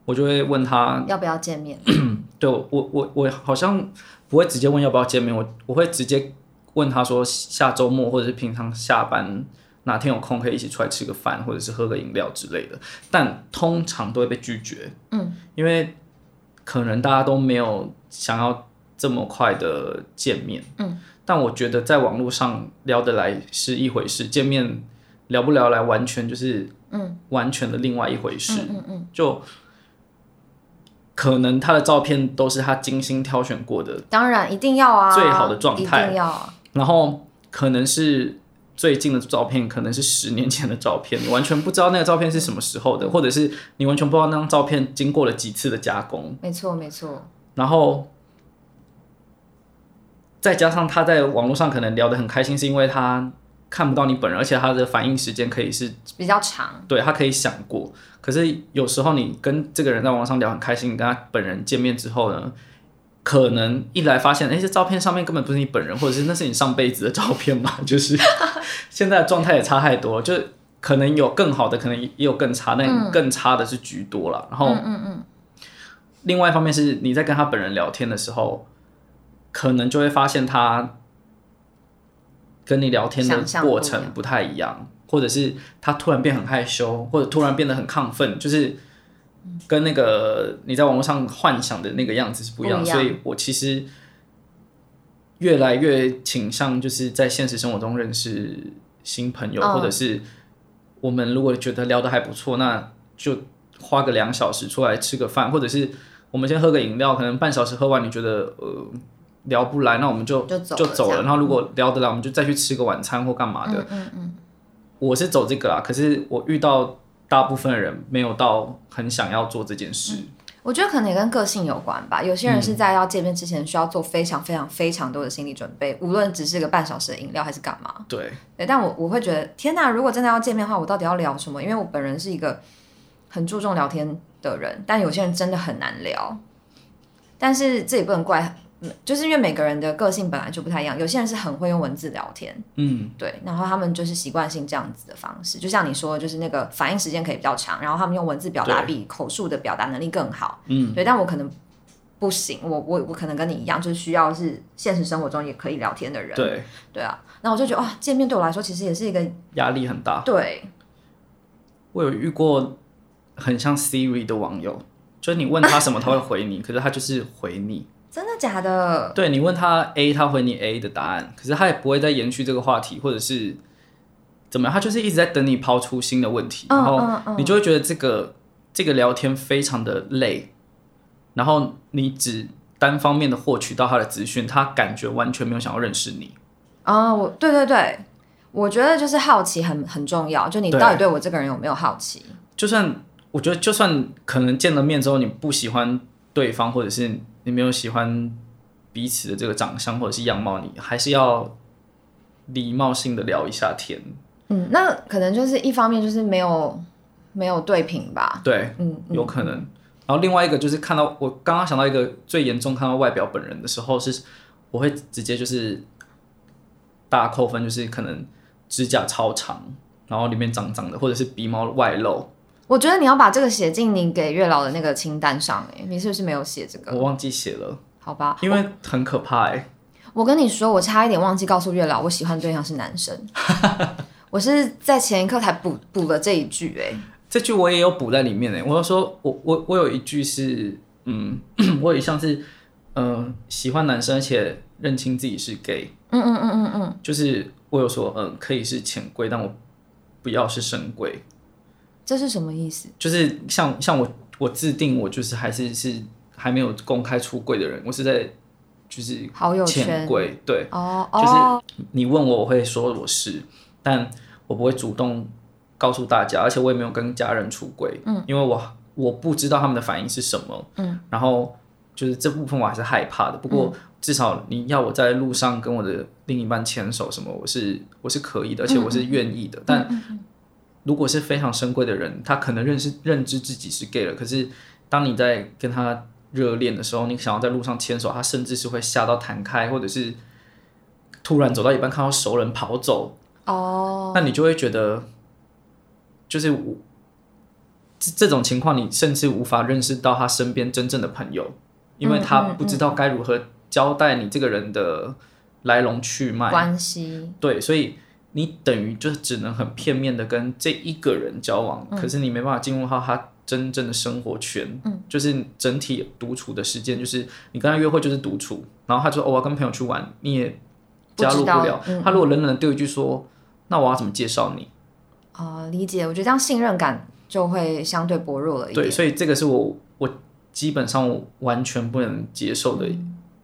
我就会问他，
要不要见面？(clears throat)
对我我我我好像不会直接问要不要见面，我我会直接问他说下周末或者是平常下班哪天有空可以一起出来吃个饭，或者是喝个饮料之类的，但通常都会被拒绝。
嗯，
因为可能大家都没有想要这么快的见面。
嗯，
但我觉得在网络上聊得来是一回事，见面聊不聊来完全就是
嗯
完全的另外一回事。
嗯嗯
就可能他的照片都是他精心挑选过的，
当然一定要啊，
最好的状态
一定要啊。
然后可能是最近的照片，可能是十年前的照片，你完全不知道那个照片是什么时候的，或者是你完全不知道那张照片经过了几次的加工，
没错没错，
然后再加上他在网络上可能聊得很开心，是因为他看不到你本人，而且他的反应时间可以是
比较长。
对他可以想过，可是有时候你跟这个人在网上聊很开心，你跟他本人见面之后呢，可能一来发现，哎，这照片上面根本不是你本人，或者是那是你上辈子的照片嘛，就是现在状态也差太多，就可能有更好的，可能也有更差，但更差的是居多了。然后，
嗯嗯嗯，
另外一方面是你在跟他本人聊天的时候，可能就会发现他跟你聊天的过程不太一样，或者是他突然变很害羞，或者突然变得很亢奋，就是跟那个你在网络上幻想的那个样子是不一样。
不一样
所以我其实越来越倾向就是在现实生活中认识新朋友，
嗯
或者是我们如果觉得聊得还不错，那就花个两小时出来吃个饭，或者是我们先喝个饮料，可能半小时喝完，你觉得呃聊不来，那我们就
就走
了。
了这样
然后如果聊得来，我们就再去吃个晚餐或干嘛的。
嗯嗯
我是走这个啦，可是我遇到大部分的人没有到很想要做这件事。
我觉得可能也跟个性有关吧。有些
嗯
人是在要见面之前需要做非常非常非常多的心理准备，无论只是个半小时的饮料还是干嘛。
对，
对，但我我会觉得，天哪！如果真的要见面的话，我到底要聊什么？因为我本人是一个很注重聊天的人，但有些人真的很难聊。但是这也不能怪，嗯就是因为每个人的个性本来就不太一样。有些人是很会用文字聊天，
嗯，
对，然后他们就是习惯性这样子的方式，就像你说的，就是那个反应时间可以比较长，然后他们用文字表达比口述的表达能力更好。
嗯，
对，但我可能不行，我我我可能跟你一样，就是需要是现实生活中也可以聊天的人。
对，
对啊，那我就觉得哇，见面对我来说其实也是一个
压力很大。
对，
我有遇过很像 Siri 的网友，就是你问他什么，他会回你，可是他就是回你。
真的假的？
对你问他 A，他回你 A 的答案，可是他也不会再延续这个话题，或者是怎么样，他就是一直在等你抛出新的问题，
嗯
然后你就会觉得这个这个聊天非常的累，然后你只单方面的获取到他的资讯，他感觉完全没有想要认识你。
啊、我对对对，我觉得就是好奇很很重要，就你到底对我这个人有没有好奇？
就算我觉得，就算可能见了面之后你不喜欢对方，或者是你没有喜欢彼此的这个长相或者是样貌，你还是要礼貌性的聊一下天。
嗯，那可能就是一方面就是没有没有对平吧。
对，
嗯，嗯
有可能。然后另外一个就是看到我刚刚想到一个最严重，看到外表本人的时候是，我会直接就是大扣分，就是可能指甲超长，然后里面脏脏的，或者是鼻毛外露，
我觉得你要把这个写进你给月老的那个清单上，哎，你是不是没有写这个？
我忘记写了，
好吧，
因为很可怕哎、
我跟你说，我差一点忘记告诉月老，我喜欢对象是男生。(laughs) 我是在前一刻才补补了这一句，哎，
这句我也有补在里面哎。我要说，我我我有一句是，嗯，(clears throat) 我有一项是，呃，喜欢男生，而且认清自己是 gay，
嗯嗯嗯嗯嗯，
就是我有说，嗯、可以是浅柜，但我不要是深柜，
这是什么意思？
就是像像我我自定我就是还是是还没有公开出柜的人，我是在就是
好友
浅
圈
柜，对，
哦
就是
哦，
你问我，我会说我是，但我不会主动告诉大家，而且我也没有跟家人出柜，嗯，因为我我不知道他们的反应是什么，嗯，然后就是这部分我还是害怕的。不过至少你要我在路上跟我的另一半牵手什么，我是我是可以的，而且我是愿意的。但如果是非常深贵的人，他可能认识认知自己是 gay 了，可是当你在跟他热恋的时候，你想要在路上牵手，他甚至是会吓到弹开，或者是突然走到一半看到熟人跑走，
哦，
那你就会觉得，就是我这这种情况，你甚至无法认识到他身边真正的朋友，因为他不知道该如何交代你这个人的来龙去脉。
关系，
对，所以你等于就是只能很片面的跟这一个人交往，可是你没办法进入到他真正的生活圈，嗯，就是整体独处的时间，就是你跟他约会就是独处，然后他就偶尔跟朋友去玩，你也加入不了。他如果冷冷的丢一句说，那我要怎么介绍你？
啊，理解。我觉得这样信任感就会相对薄弱了一
点。对，所以这个是我我基本上完全不能接受的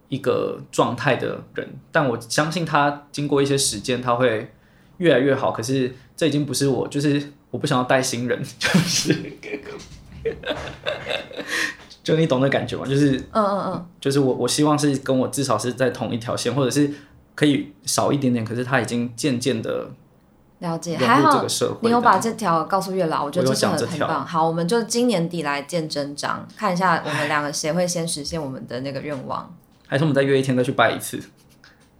一个状态的人。但我相信他经过一些时间，他会越来越好。可是这已经不是我，就是我不想要带新人，(laughs) 就是，就你懂的感觉吗？就是，嗯嗯嗯，就是我我希望是跟我至少是在同一条线，或者是可以少一点点。可是他已经渐渐的。
了解，还好你有把这条告诉月老，我觉得这是很很棒。好，我们就今年底来见真章，看一下我们两个谁会先实现我们的那个愿望。
还是我们再约一天再去拜一次？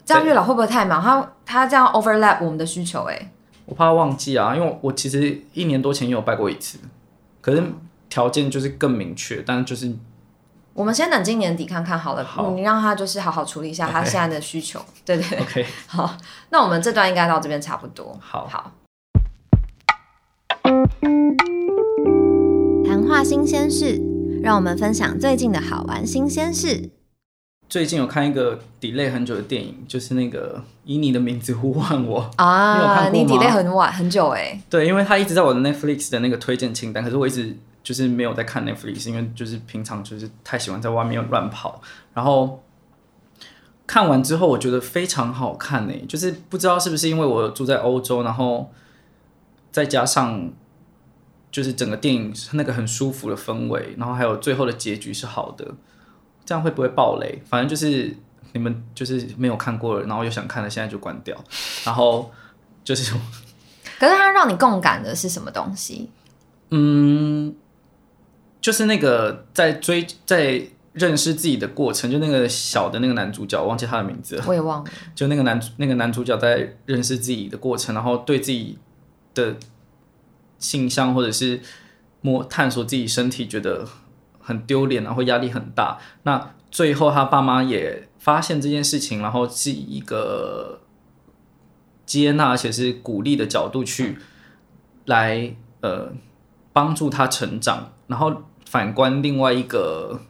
这样月老会不会太忙？他他这样 overlap 我们的需求，哎，
我怕他忘记啊，因为我其实一年多前也有拜过一次，可是条件就是更明确，但就是。
我们先等今年底看看好了，你让他就是好好处理一下他现在的需求，对对
对。
好，那我们这段应该到这边差不多。(laughs)
好，
好。谈话新鲜事，让我们分享最近的好玩新鲜事。
最近有看一个 delay 很久的电影，就是那个以你的名字呼唤我
啊，你 delay 很晚很久哎。
对，因为他一直在我的 Netflix 的那个推荐清单，可是我一直。就是没有在看 Netflix，因为就是平常就是太喜欢在外面乱跑。然后看完之后，我觉得非常好看呢。就是不知道是不是因为我住在欧洲，然后再加上就是整个电影那个很舒服的氛围，然后还有最后的结局是好的，这样会不会爆雷？反正就是你们就是没有看过，然后又想看了，现在就关掉。然后就是，
可是它让你共感的是什么东西？嗯。
就是那个在追在认识自己的过程，就那个小的那个男主角，忘记他的名字了。
我也忘了。
就那个男那个男主角在认识自己的过程，然后对自己的性向或者是摸探索自己身体觉得很丢脸，然后压力很大。那最后他爸妈也发现这件事情，然后是以一个接纳而且是鼓励的角度去来呃帮助他成长，然后。反观另外一个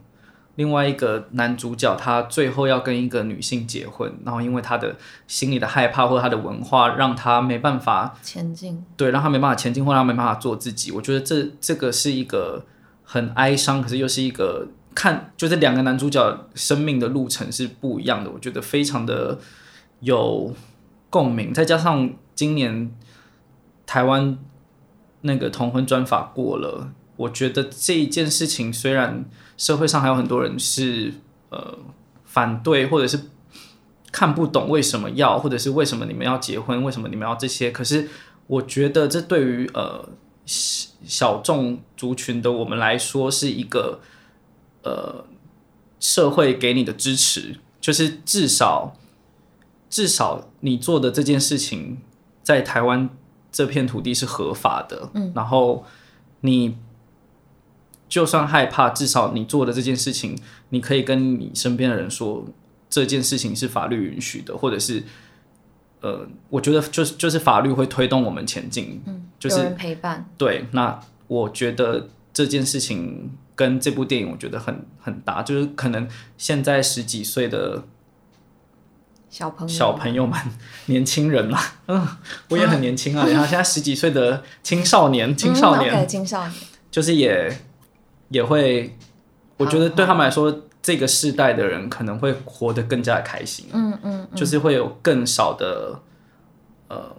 另外一个男主角，他最后要跟一个女性结婚，然后因为他的心里的害怕或者他的文化，让他没办法
前进，
对，让他没办法前进，或让他没办法做自己。我觉得这这个是一个很哀伤，可是又是一个看，就是两个男主角生命的路程是不一样的。我觉得非常的有共鸣，再加上今年台湾那个同婚专法过了。我觉得这一件事情，虽然社会上还有很多人是呃反对，或者是看不懂为什么要，或者是为什么你们要结婚，为什么你们要这些，可是我觉得这对于呃小众族群的我们来说，是一个呃社会给你的支持，就是至少至少你做的这件事情在台湾这片土地是合法的，嗯，然后你。就算害怕，至少你做的这件事情，你可以跟你身边的人说，这件事情是法律允许的，或者是，呃，我觉得就是就是法律会推动我们前进，嗯，就是
陪伴。
对，那我觉得这件事情跟这部电影我觉得很很搭，就是可能现在十几岁的
小朋友
小朋友们年轻人嘛，(laughs) 嗯，我也很年轻啊，(laughs) 然后现在十几岁的青少年青少年
青少年，
就是也。也会，我觉得对他们来说，这个世代的人可能会活得更加的开心。嗯嗯，就是会有更少的，呃，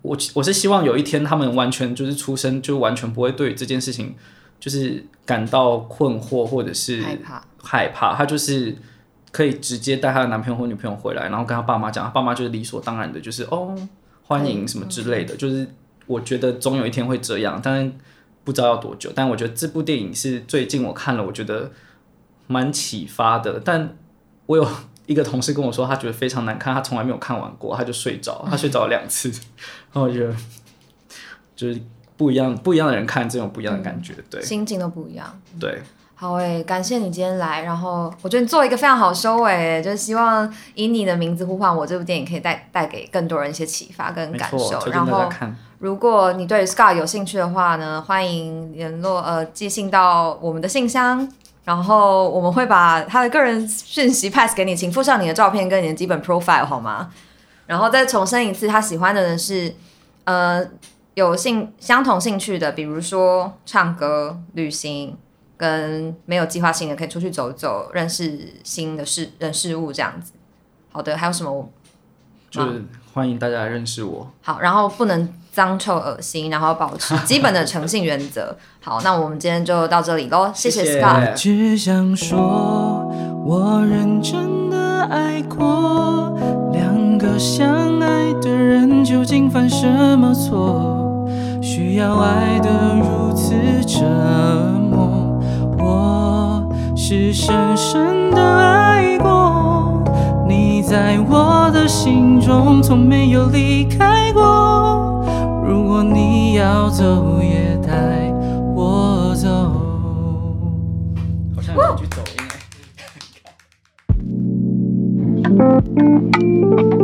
我我是希望有一天他们完全就是出生就完全不会对这件事情就是感到困惑或者是
害怕
害怕，他就是可以直接带他的男朋友或女朋友回来，然后跟他爸妈讲，他爸妈就是理所当然的，就是哦欢迎什么之类的，就是我觉得总有一天会这样，但。不知道要多久，但我觉得这部电影是最近我看了，我觉得蛮启发的。但我有 (laughs) 一个同事跟我说，他觉得非常难看，他从来没有看完过，他就睡着，(laughs) 他睡着了两次。(laughs) 然后我觉得就是不一样，不一样的人看这种不一样的感觉，对，
心境都不一样。
对，
好诶，感谢你今天来，然后我觉得你做一个非常好收尾，就是希望以你的名字呼唤我这部电影可以带带给更多人一些启发跟感受。然后，如果你对 Scar 有兴趣的话呢，欢迎联络呃寄信到我们的信箱，然后我们会把他的个人讯息 pass 给你，请附上你的照片跟你的基本 profile 好吗？然后再重申一次，他喜欢的人是呃有兴相同兴趣的，比如说唱歌、旅行。跟没有计划性的可以出去走走，认识新的事人事物这样子。好的，还有什么？
就是欢迎大家来认识我。
好，然后不能脏臭恶心，然后保持 (laughs) 基本的诚信原则。好，那我们今天就到这里喽，谢谢 Scott。只想说我认真的爱过，两个相爱的人究竟犯什么错，需要爱的如此折磨。我是深深的爱过，你在我的心中从没有离开。
要走也带我走。
好像有一句走音